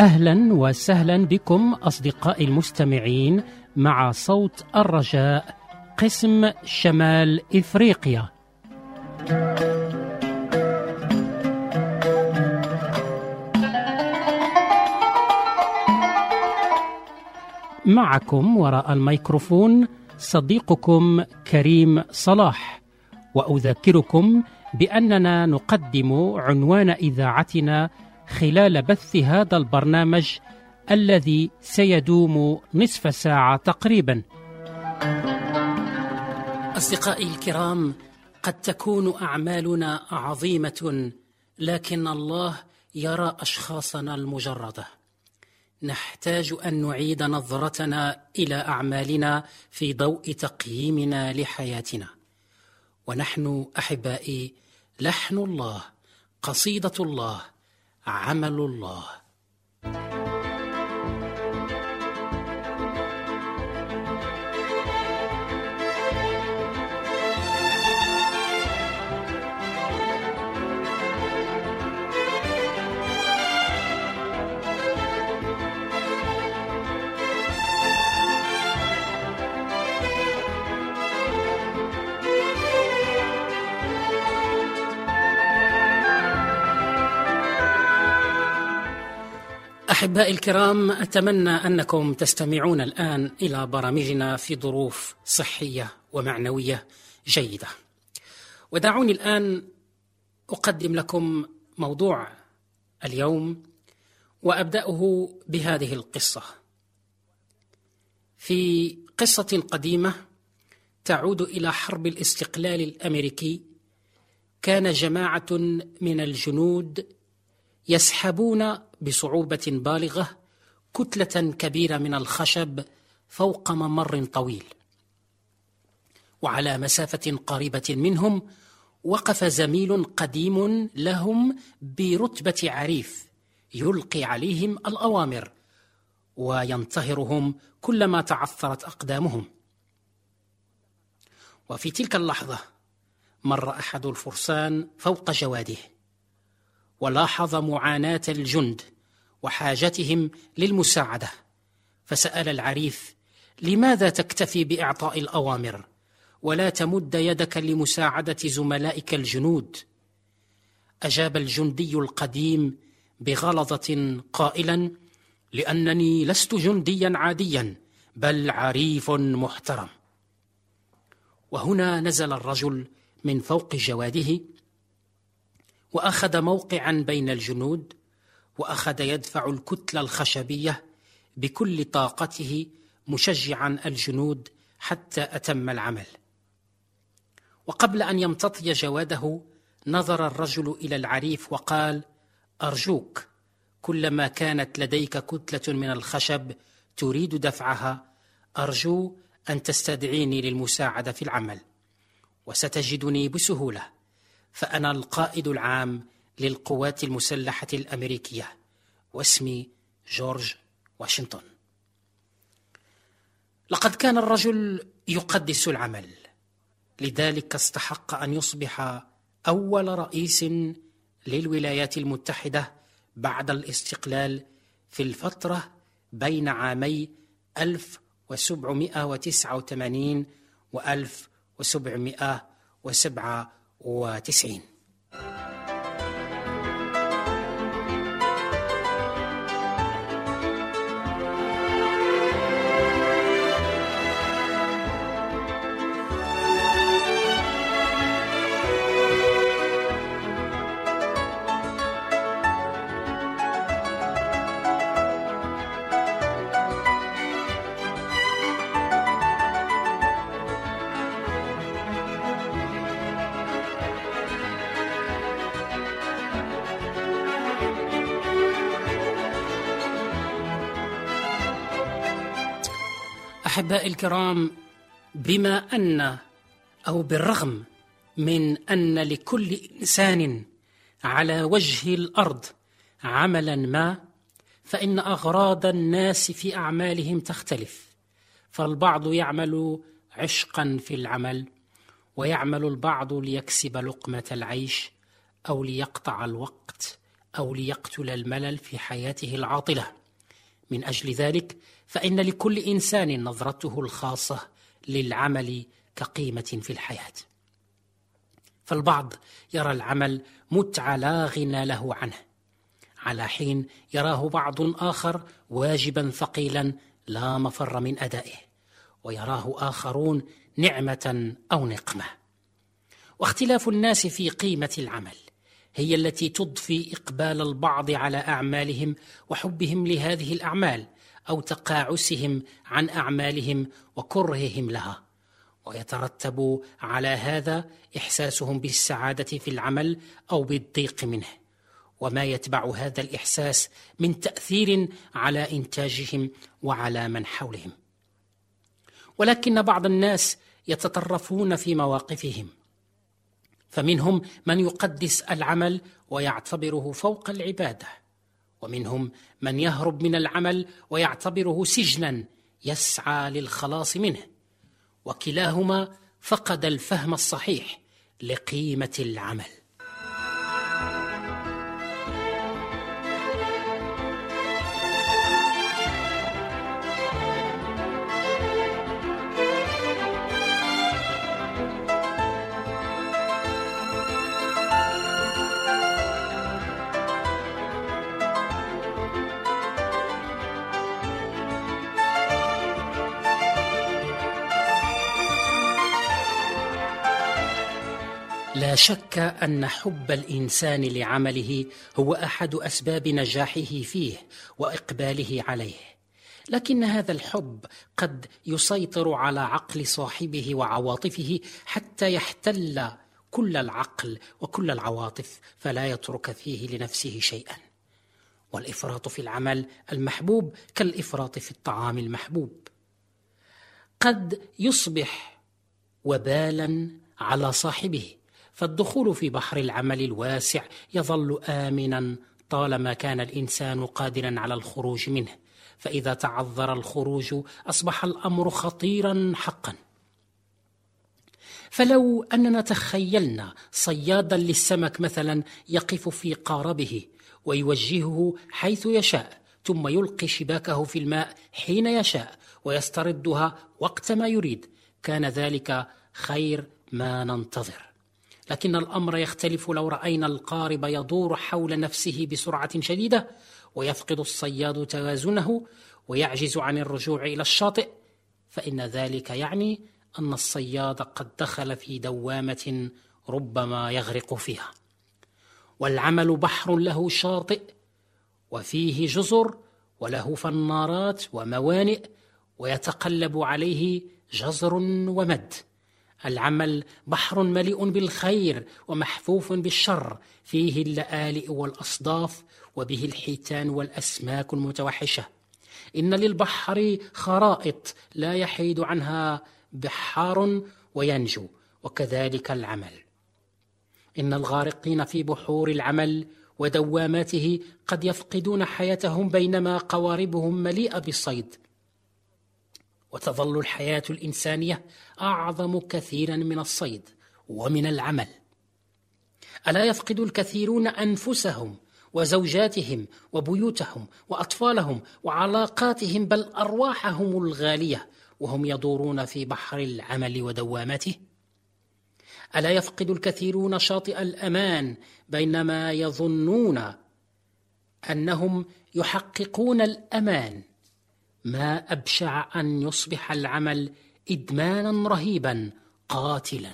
أهلا وسهلا بكم أصدقائي المستمعين مع صوت الرجاء قسم شمال إفريقيا. معكم وراء الميكروفون صديقكم كريم صلاح واذكركم بأننا نقدم عنوان إذاعتنا خلال بث هذا البرنامج الذي سيدوم نصف ساعة تقريبا. أصدقائي الكرام قد تكون أعمالنا عظيمة لكن الله يرى أشخاصنا المجردة. نحتاج أن نعيد نظرتنا إلى أعمالنا في ضوء تقييمنا لحياتنا. ونحن أحبائي لحن الله قصيدة الله عمل الله. أحبائي الكرام أتمنى أنكم تستمعون الآن إلى برامجنا في ظروف صحية ومعنوية جيدة. ودعوني الآن أقدم لكم موضوع اليوم وأبدأه بهذه القصة. في قصة قديمة تعود إلى حرب الاستقلال الأمريكي كان جماعة من الجنود يسحبون بصعوبة بالغة كتلة كبيرة من الخشب فوق ممر طويل. وعلى مسافة قريبة منهم وقف زميل قديم لهم برتبة عريف يلقي عليهم الأوامر وينتهرهم كلما تعثرت أقدامهم. وفي تلك اللحظة مر أحد الفرسان فوق جواده. ولاحظ معاناة الجند وحاجتهم للمساعدة. فسأل العريف لماذا تكتفي بإعطاء الأوامر؟ ولا تمد يدك لمساعدة زملائك الجنود. أجاب الجندي القديم بغلظة قائلا لأنني لست جنديا عاديا بل عريف محترم. وهنا نزل الرجل من فوق جواده وأخذ موقعا بين الجنود وأخذ يدفع الكتلة الخشبية بكل طاقته مشجعا الجنود حتى أتم العمل. وقبل أن يمتطي جواده نظر الرجل إلى العريف وقال أرجوك كلما كانت لديك كتلة من الخشب تريد دفعها أرجو أن تستدعيني للمساعدة في العمل وستجدني بسهولة. فأنا القائد العام للقوات المسلحة الأمريكية واسمي جورج واشنطن. لقد كان الرجل يقدس العمل لذلك استحق أن يصبح أول رئيس للولايات المتحدة بعد الاستقلال في الفترة بين عامي 1789 و 1797 وتسعين. أحبائي الكرام بما أن أو بالرغم من أن لكل إنسان على وجه الأرض عملا ما فإن أغراض الناس في أعمالهم تختلف فالبعض يعمل عشقا في العمل ويعمل البعض ليكسب لقمة العيش أو ليقطع الوقت أو ليقتل الملل في حياته العاطلة. من أجل ذلك فإن لكل إنسان نظرته الخاصة للعمل كقيمة في الحياة. فالبعض يرى العمل متعة لا غنى له عنه على حين يراه بعض آخر واجبا ثقيلا لا مفر من أدائه ويراه آخرون نعمة أو نقمة. واختلاف الناس في قيمة العمل هي التي تضفي إقبال البعض على أعمالهم وحبهم لهذه الأعمال أو تقاعسهم عن أعمالهم وكرههم لها. ويترتب على هذا إحساسهم بالسعادة في العمل أو بالضيق منه. وما يتبع هذا الإحساس من تأثير على إنتاجهم وعلى من حولهم. ولكن بعض الناس يتطرفون في مواقفهم. فمنهم من يقدس العمل ويعتبره فوق العبادة. ومنهم من يهرب من العمل ويعتبره سجنا يسعى للخلاص منه. وكلاهما فقد الفهم الصحيح لقيمة العمل. لا شك أن حب الإنسان لعمله هو أحد أسباب نجاحه فيه وإقباله عليه. لكن هذا الحب قد يسيطر على عقل صاحبه وعواطفه حتى يحتل كل العقل وكل العواطف فلا يترك فيه لنفسه شيئا. والإفراط في العمل المحبوب كالإفراط في الطعام المحبوب. قد يصبح وبالا على صاحبه فالدخول في بحر العمل الواسع يظل امنا طالما كان الإنسان قادرا على الخروج منه. فإذا تعذر الخروج أصبح الأمر خطيرا حقا. فلو أننا تخيلنا صيادا للسمك مثلا يقف في قاربه ويوجهه حيث يشاء ثم يلقي شباكه في الماء حين يشاء ويستردها وقت ما يريد كان ذلك خير ما ننتظر. لكن الأمر يختلف لو رأينا القارب يدور حول نفسه بسرعة شديدة ويفقد الصياد توازنه ويعجز عن الرجوع إلى الشاطئ. فإن ذلك يعني أن الصياد قد دخل في دوامة ربما يغرق فيها. والعمل بحر له شاطئ وفيه جزر وله فنارات وموانئ ويتقلب عليه جزر ومد. العمل بحر مليء بالخير ومحفوف بالشر فيه اللآلئ والأصداف وبه الحيتان والأسماك المتوحشة. إن للبحر خرائط لا يحيد عنها بحار وينجو وكذلك العمل. إن الغارقين في بحور العمل ودواماته قد يفقدون حياتهم بينما قواربهم مليئة بالصيد. وتظل الحياة الإنسانية أعظم كثيرا من الصيد ومن العمل. ألا يفقد الكثيرون أنفسهم وزوجاتهم وبيوتهم وأطفالهم وعلاقاتهم بل أرواحهم الغالية وهم يدورون في بحر العمل ودواماته ألا يفقد الكثيرون شاطئ الأمان بينما يظنون أنهم يحققون الأمان ما أبشع أن يصبح العمل إدمانا رهيبا قاتلا.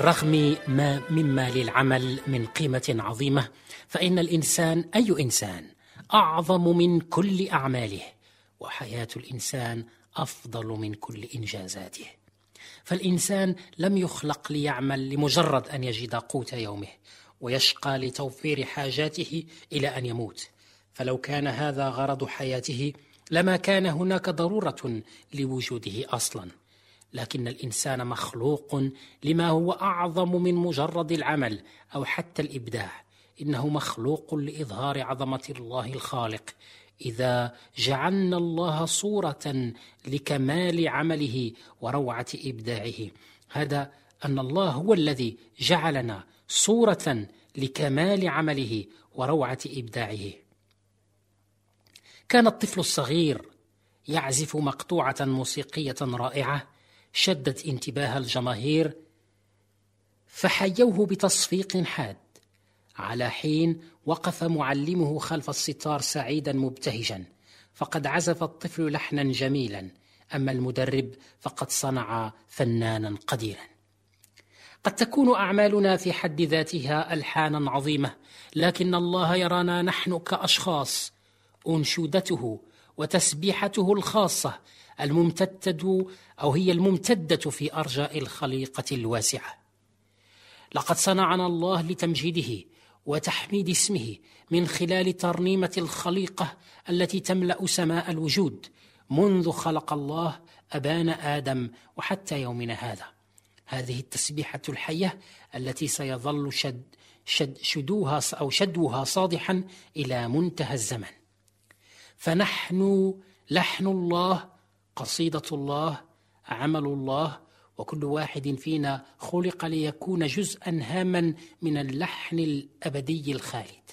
بالرغم ما مما للعمل من قيمة عظيمة فإن الإنسان أي إنسان أعظم من كل أعماله وحياة الإنسان أفضل من كل إنجازاته. فالإنسان لم يخلق ليعمل لمجرد أن يجد قوت يومه ويشقى لتوفير حاجاته إلى أن يموت. فلو كان هذا غرض حياته لما كان هناك ضرورة لوجوده أصلا. لكن الإنسان مخلوق لما هو أعظم من مجرد العمل أو حتى الإبداع. إنه مخلوق لإظهار عظمة الله الخالق. إذا جعلنا الله صورة لكمال عمله وروعة إبداعه. هذا أن الله هو الذي جعلنا صورة لكمال عمله وروعة إبداعه. كان الطفل الصغير يعزف مقطوعة موسيقية رائعة. شدت انتباه الجماهير فحيوه بتصفيق حاد. على حين وقف معلمه خلف الستار سعيدا مبتهجا فقد عزف الطفل لحنا جميلا. أما المدرب فقد صنع فنانا قديرا. قد تكون أعمالنا في حد ذاتها ألحانا عظيمة لكن الله يرانا نحن كأشخاص. أنشودته وتسبيحته الخاصة الممتدة أو هي الممتدة في أرجاء الخليقة الواسعة. لقد صنعنا الله لتمجيده وتحميد اسمه من خلال ترنيمة الخليقة التي تملأ سماء الوجود منذ خلق الله أبان آدم وحتى يومنا هذا. هذه التسبيحة الحية التي سيظل شد شد شدوها أو شدوها صادحا إلى منتهى الزمن. فنحن لحن الله قصيدة الله عمل الله وكل واحد فينا خلق ليكون جزءا هاما من اللحن الأبدي الخالد.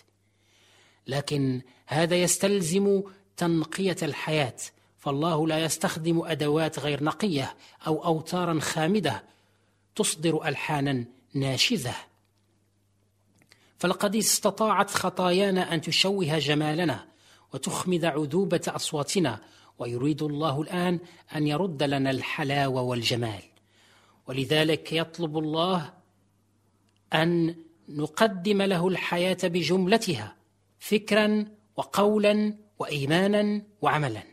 لكن هذا يستلزم تنقية الحياة فالله لا يستخدم أدوات غير نقية أو اوتارا خامدة تصدر الحانا ناشزة. فلقد استطاعت خطايانا أن تشوه جمالنا وتخمد عذوبة أصواتنا ويريد الله الآن أن يرد لنا الحلاوة والجمال. ولذلك يطلب الله أن نقدم له الحياة بجملتها فكرا وقولا وايمانا وعملا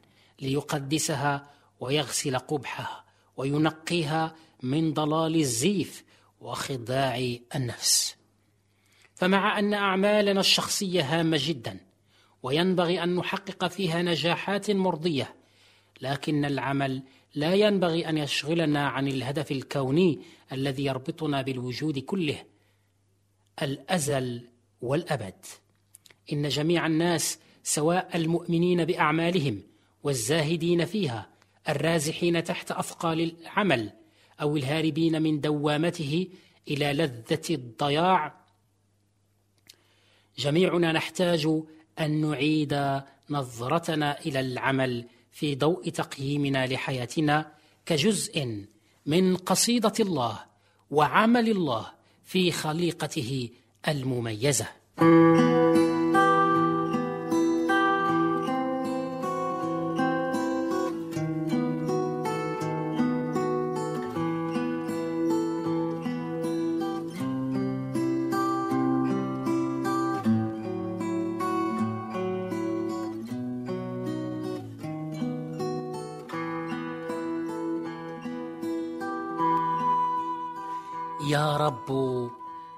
ليقدسها ويغسل قبحها وينقيها من ضلال الزيف وخداع النفس. فمع أن أعمالنا الشخصية هامة جدا وينبغي أن نحقق فيها نجاحات مرضية لكن العمل لا ينبغي أن يشغلنا عن الهدف الكوني الذي يربطنا بالوجود كله الأزل والأبد. إن جميع الناس سواء المؤمنين بأعمالهم والزاهدين فيها الرازحين تحت أثقال العمل أو الهاربين من دوامته إلى لذة الضياع جميعنا نحتاج أن نعيد نظرتنا إلى العمل في ضوء تقييمنا لحياتنا كجزء من قصيدة الله وعمل الله في خليقته المميزة. يا رب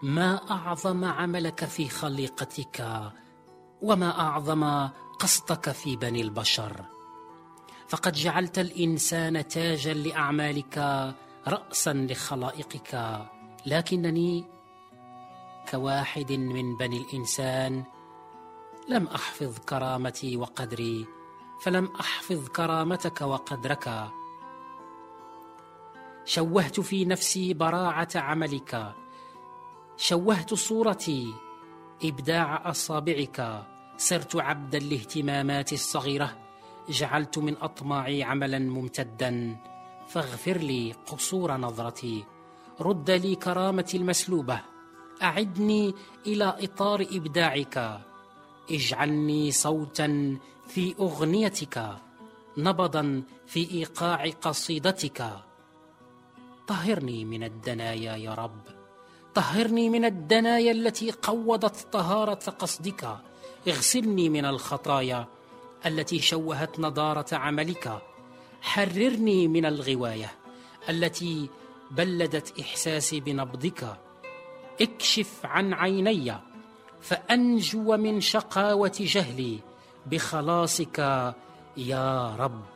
ما أعظم عملك في خليقتك وما أعظم قصدك في بني البشر. فقد جعلت الإنسان تاجا لأعمالك رأسا لخلائقك لكنني كواحد من بني الإنسان لم أحفظ كرامتي وقدري فلم أحفظ كرامتك وقدرك. شوهت في نفسي براعة عملك. شوهت صورتي إبداع أصابعك. صرت عبدا لاهتماماتي الصغيرة. جعلت من أطماعي عملا ممتدا. فاغفر لي قصور نظرتي. رد لي كرامتي المسلوبة. أعدني إلى إطار إبداعك. اجعلني صوتا في أغنيتك. نبضا في إيقاع قصيدتك. طهرني من الدنايا يا رب. طهرني من الدنايا التي قوضت طهارة قصدك. اغسلني من الخطايا التي شوهت نضارة عملك. حررني من الغواية التي بلدت احساسي بنبضك. اكشف عن عيني فأنجو من شقاوة جهلي. بخلاصك يا رب.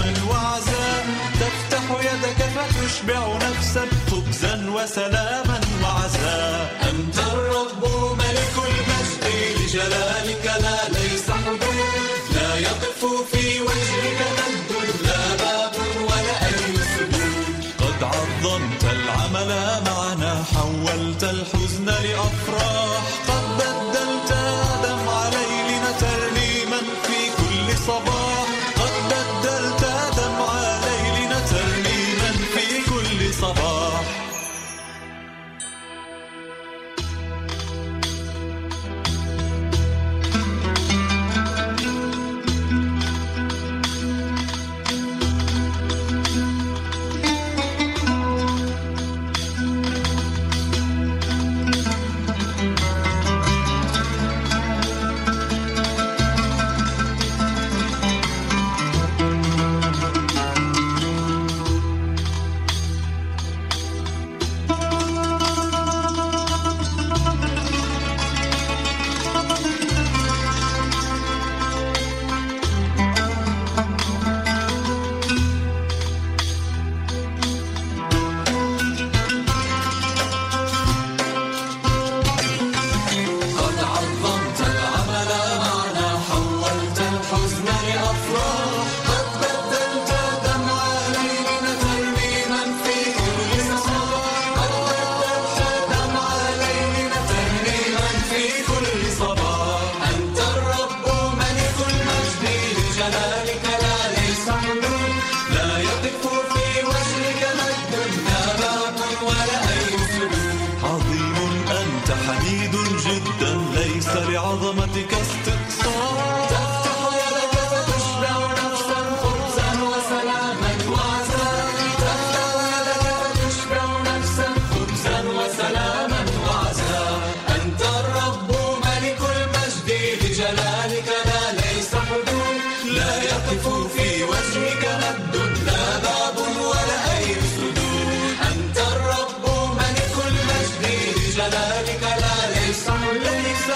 يدك فتشبع نفسا خبزا وسلاما وعزاء. أنت الرب ملك المجد لجلالك لا ليس حدود لا يقف في وجهك ند لا باب ولا أي سدود قد عظمت العمل معنا حولت الحزن لأفراح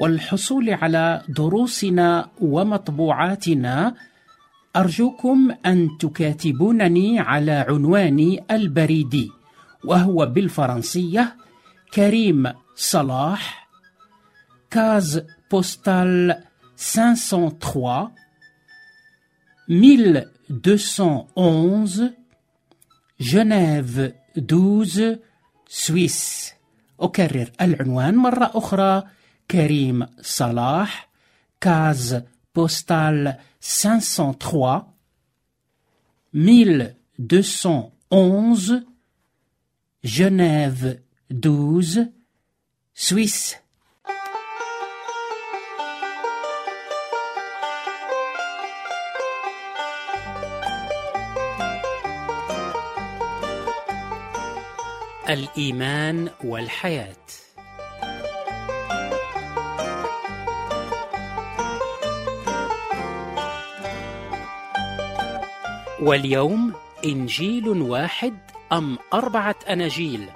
والحصول على دروسنا ومطبوعاتنا أرجوكم أن تكاتبونني على عنواني البريدي وهو بالفرنسية كريم صلاح كاز بوستال 503 1211 جنيف 12 سويس. أكرر العنوان مرة أخرى. كريم صلاح كاز بوستال 503 1211 جنيف 12 سويس الايمان والحياة واليوم إنجيل واحد أم أربعة أناجيل؟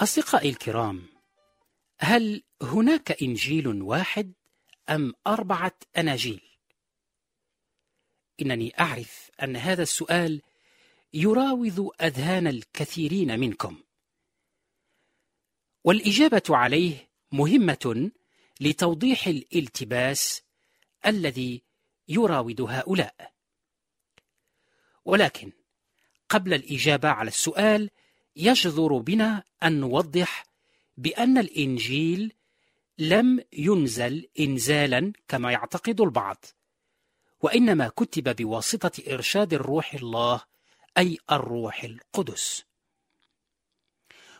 أصدقائي الكرام هل هناك إنجيل واحد أم أربعة أناجيل؟ إنني أعرف أن هذا السؤال يراوض أذهان الكثيرين منكم. والإجابة عليه مهمة لتوضيح الالتباس الذي يراود هؤلاء. ولكن قبل الإجابة على السؤال يجدر بنا أن نوضح بأن الإنجيل لم ينزل إنزالا كما يعتقد البعض وإنما كتب بواسطة إرشاد الروح الله أي الروح القدس.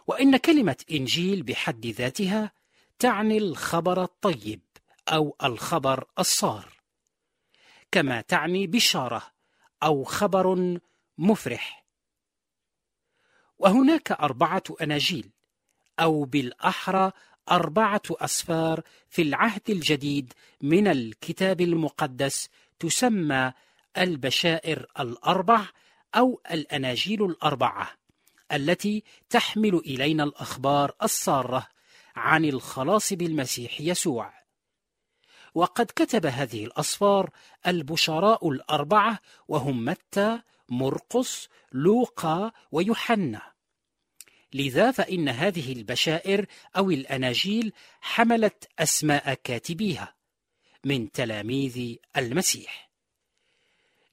وإن كلمة إنجيل بحد ذاتها تعني الخبر الطيب أو الخبر الصار كما تعني بشارة أو خبر مفرح. وهناك أربعة أناجيل أو بالأحرى أربعة أسفار في العهد الجديد من الكتاب المقدس تسمى البشائر الأربع أو الأناجيل الأربعة. التي تحمل إلينا الأخبار السارة عن الخلاص بالمسيح يسوع. وقد كتب هذه الأصفار البشراء الأربعة وهم متى مرقس لوقا ويوحنا. لذا فإن هذه البشائر أو الأناجيل حملت أسماء كاتبيها من تلاميذ المسيح.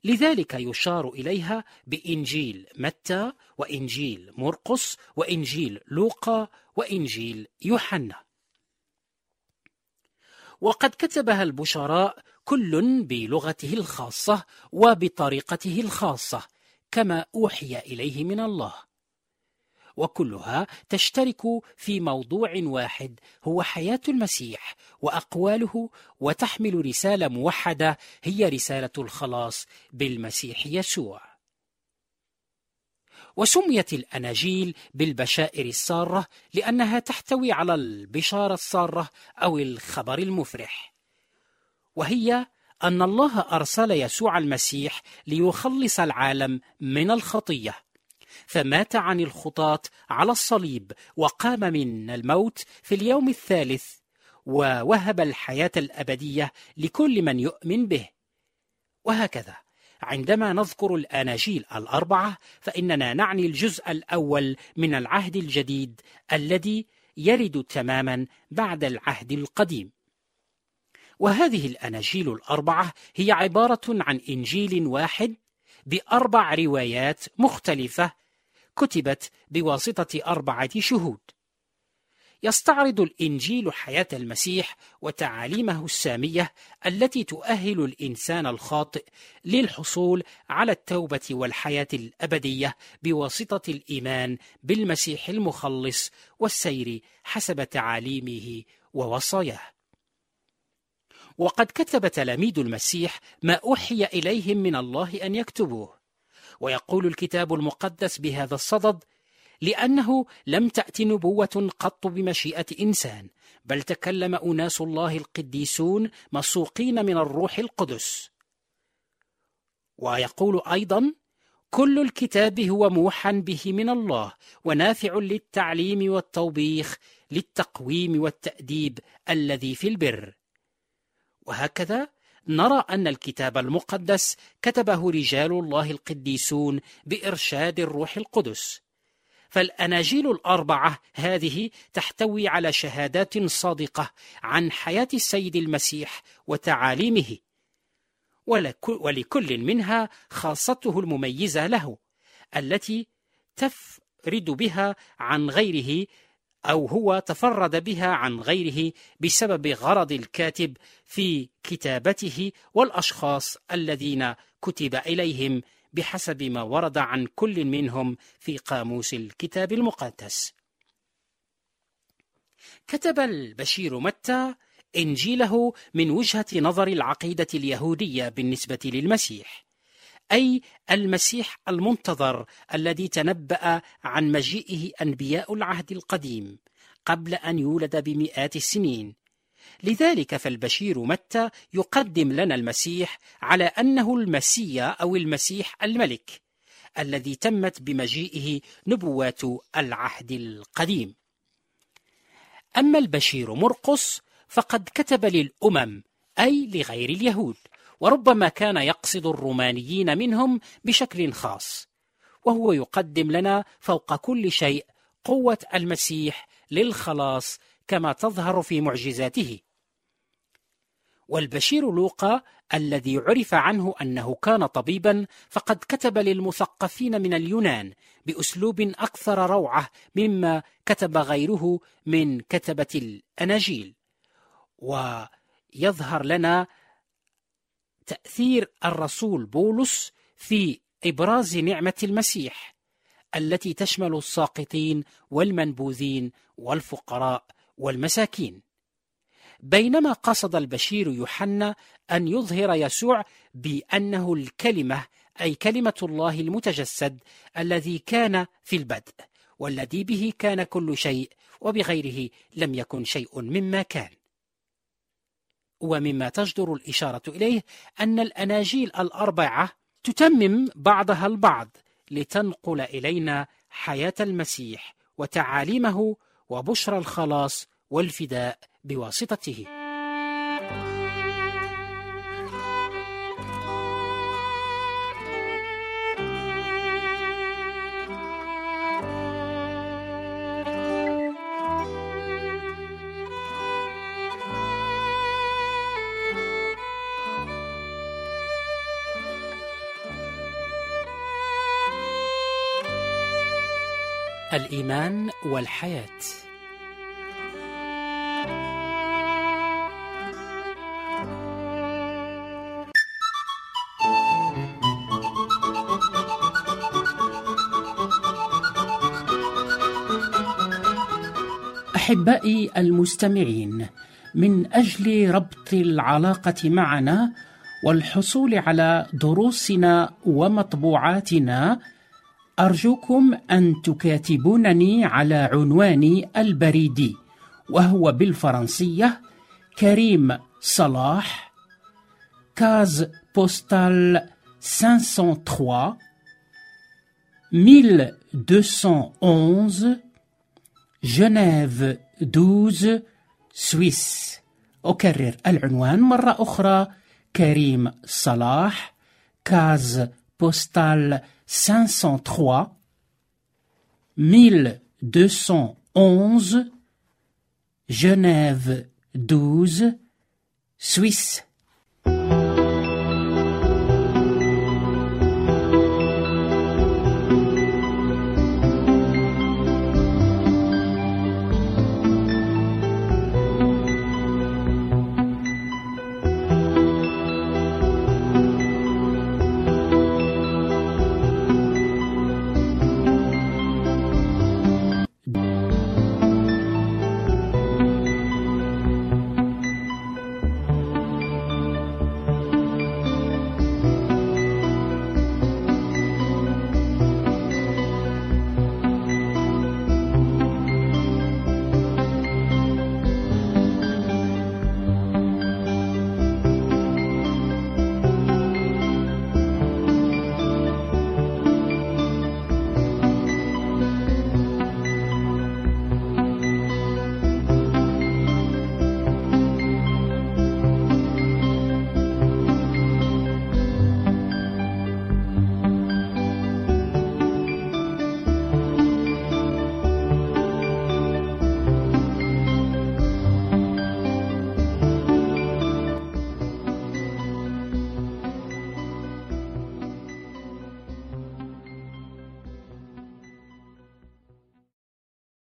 لذلك يشار إليها بإنجيل متى وإنجيل مرقس وإنجيل لوقا وإنجيل يوحنا. وقد كتبها البشراء كل بلغته الخاصة وبطريقته الخاصة كما أوحي إليه من الله. وكلها تشترك في موضوع واحد هو حياة المسيح وأقواله وتحمل رسالة موحدة هي رسالة الخلاص بالمسيح يسوع. وسميت الأناجيل بالبشائر السارة لأنها تحتوي على البشارة السارة أو الخبر المفرح. وهي أن الله أرسل يسوع المسيح ليخلص العالم من الخطية. فمات عن الخطاة على الصليب وقام من الموت في اليوم الثالث ووهب الحياة الأبدية لكل من يؤمن به. وهكذا عندما نذكر الآناجيل الأربعة فإننا نعني الجزء الأول من العهد الجديد الذي يرد تماما بعد العهد القديم. وهذه الآناجيل الأربعة هي عبارة عن إنجيل واحد بأربع روايات مختلفة كتبت بواسطة أربعة شهود. يستعرض الإنجيل حياة المسيح وتعاليمه السامية التي تؤهل الإنسان الخاطئ للحصول على التوبة والحياة الأبدية بواسطة الإيمان بالمسيح المخلص والسير حسب تعاليمه ووصاياه. وقد كتب تلاميذ المسيح ما أوحي إليهم من الله أن يكتبوه. ويقول الكتاب المقدس بهذا الصدد لأنه لم تأت نبوة قط بمشيئة إنسان بل تكلم أناس الله القديسون مسوقين من الروح القدس. ويقول أيضا كل الكتاب هو موحى به من الله ونافع للتعليم والتوبيخ للتقويم والتأديب الذي في البر. وهكذا نرى أن الكتاب المقدس كتبه رجال الله القديسون بإرشاد الروح القدس. فالأناجيل الأربعة هذه تحتوي على شهادات صادقة عن حياة السيد المسيح وتعاليمه ولكل منها خاصته المميزة له التي تفرد بها عن غيره أو هو تفرد بها عن غيره بسبب غرض الكاتب في كتابته والأشخاص الذين كتب إليهم بحسب ما ورد عن كل منهم في قاموس الكتاب المقدس. كتب البشير متى إنجيله من وجهة نظر العقيدة اليهودية بالنسبة للمسيح. أي المسيح المنتظر الذي تنبأ عن مجيئه أنبياء العهد القديم قبل أن يولد بمئات السنين. لذلك فالبشير متى يقدم لنا المسيح على أنه المسيا أو المسيح الملك الذي تمت بمجيئه نبوات العهد القديم. أما البشير مرقس فقد كتب للأمم أي لغير اليهود وربما كان يقصد الرومانيين منهم بشكل خاص وهو يقدم لنا فوق كل شيء قوة المسيح للخلاص كما تظهر في معجزاته. والبشير لوقا الذي عرف عنه أنه كان طبيبا فقد كتب للمثقفين من اليونان بأسلوب أكثر روعة مما كتب غيره من كتبة الأناجيل ويظهر لنا تأثير الرسول بولس في إبراز نعمة المسيح التي تشمل الساقطين والمنبوذين والفقراء والمساكين. بينما قصد البشير يوحنا أن يظهر يسوع بأنه الكلمة أي كلمة الله المتجسد الذي كان في البدء والذي به كان كل شيء وبغيره لم يكن شيء مما كان. ومما تجدر الإشارة إليه أن الأناجيل الأربعة تتمم بعضها البعض لتنقل إلينا حياة المسيح وتعاليمه وبشرى الخلاص والفداء بواسطته. الإيمان والحياة. أحبائي المستمعين من أجل ربط العلاقة معنا والحصول على دروسنا ومطبوعاتنا أرجوكم أن تكاتبونني على عنواني البريدي وهو بالفرنسية كريم صلاح case postale 503 1211 جنيف 12 Suisse أكرر العنوان مرة أخرى كريم صلاح كاز بوستال 503 1211 جنيف 12 سويس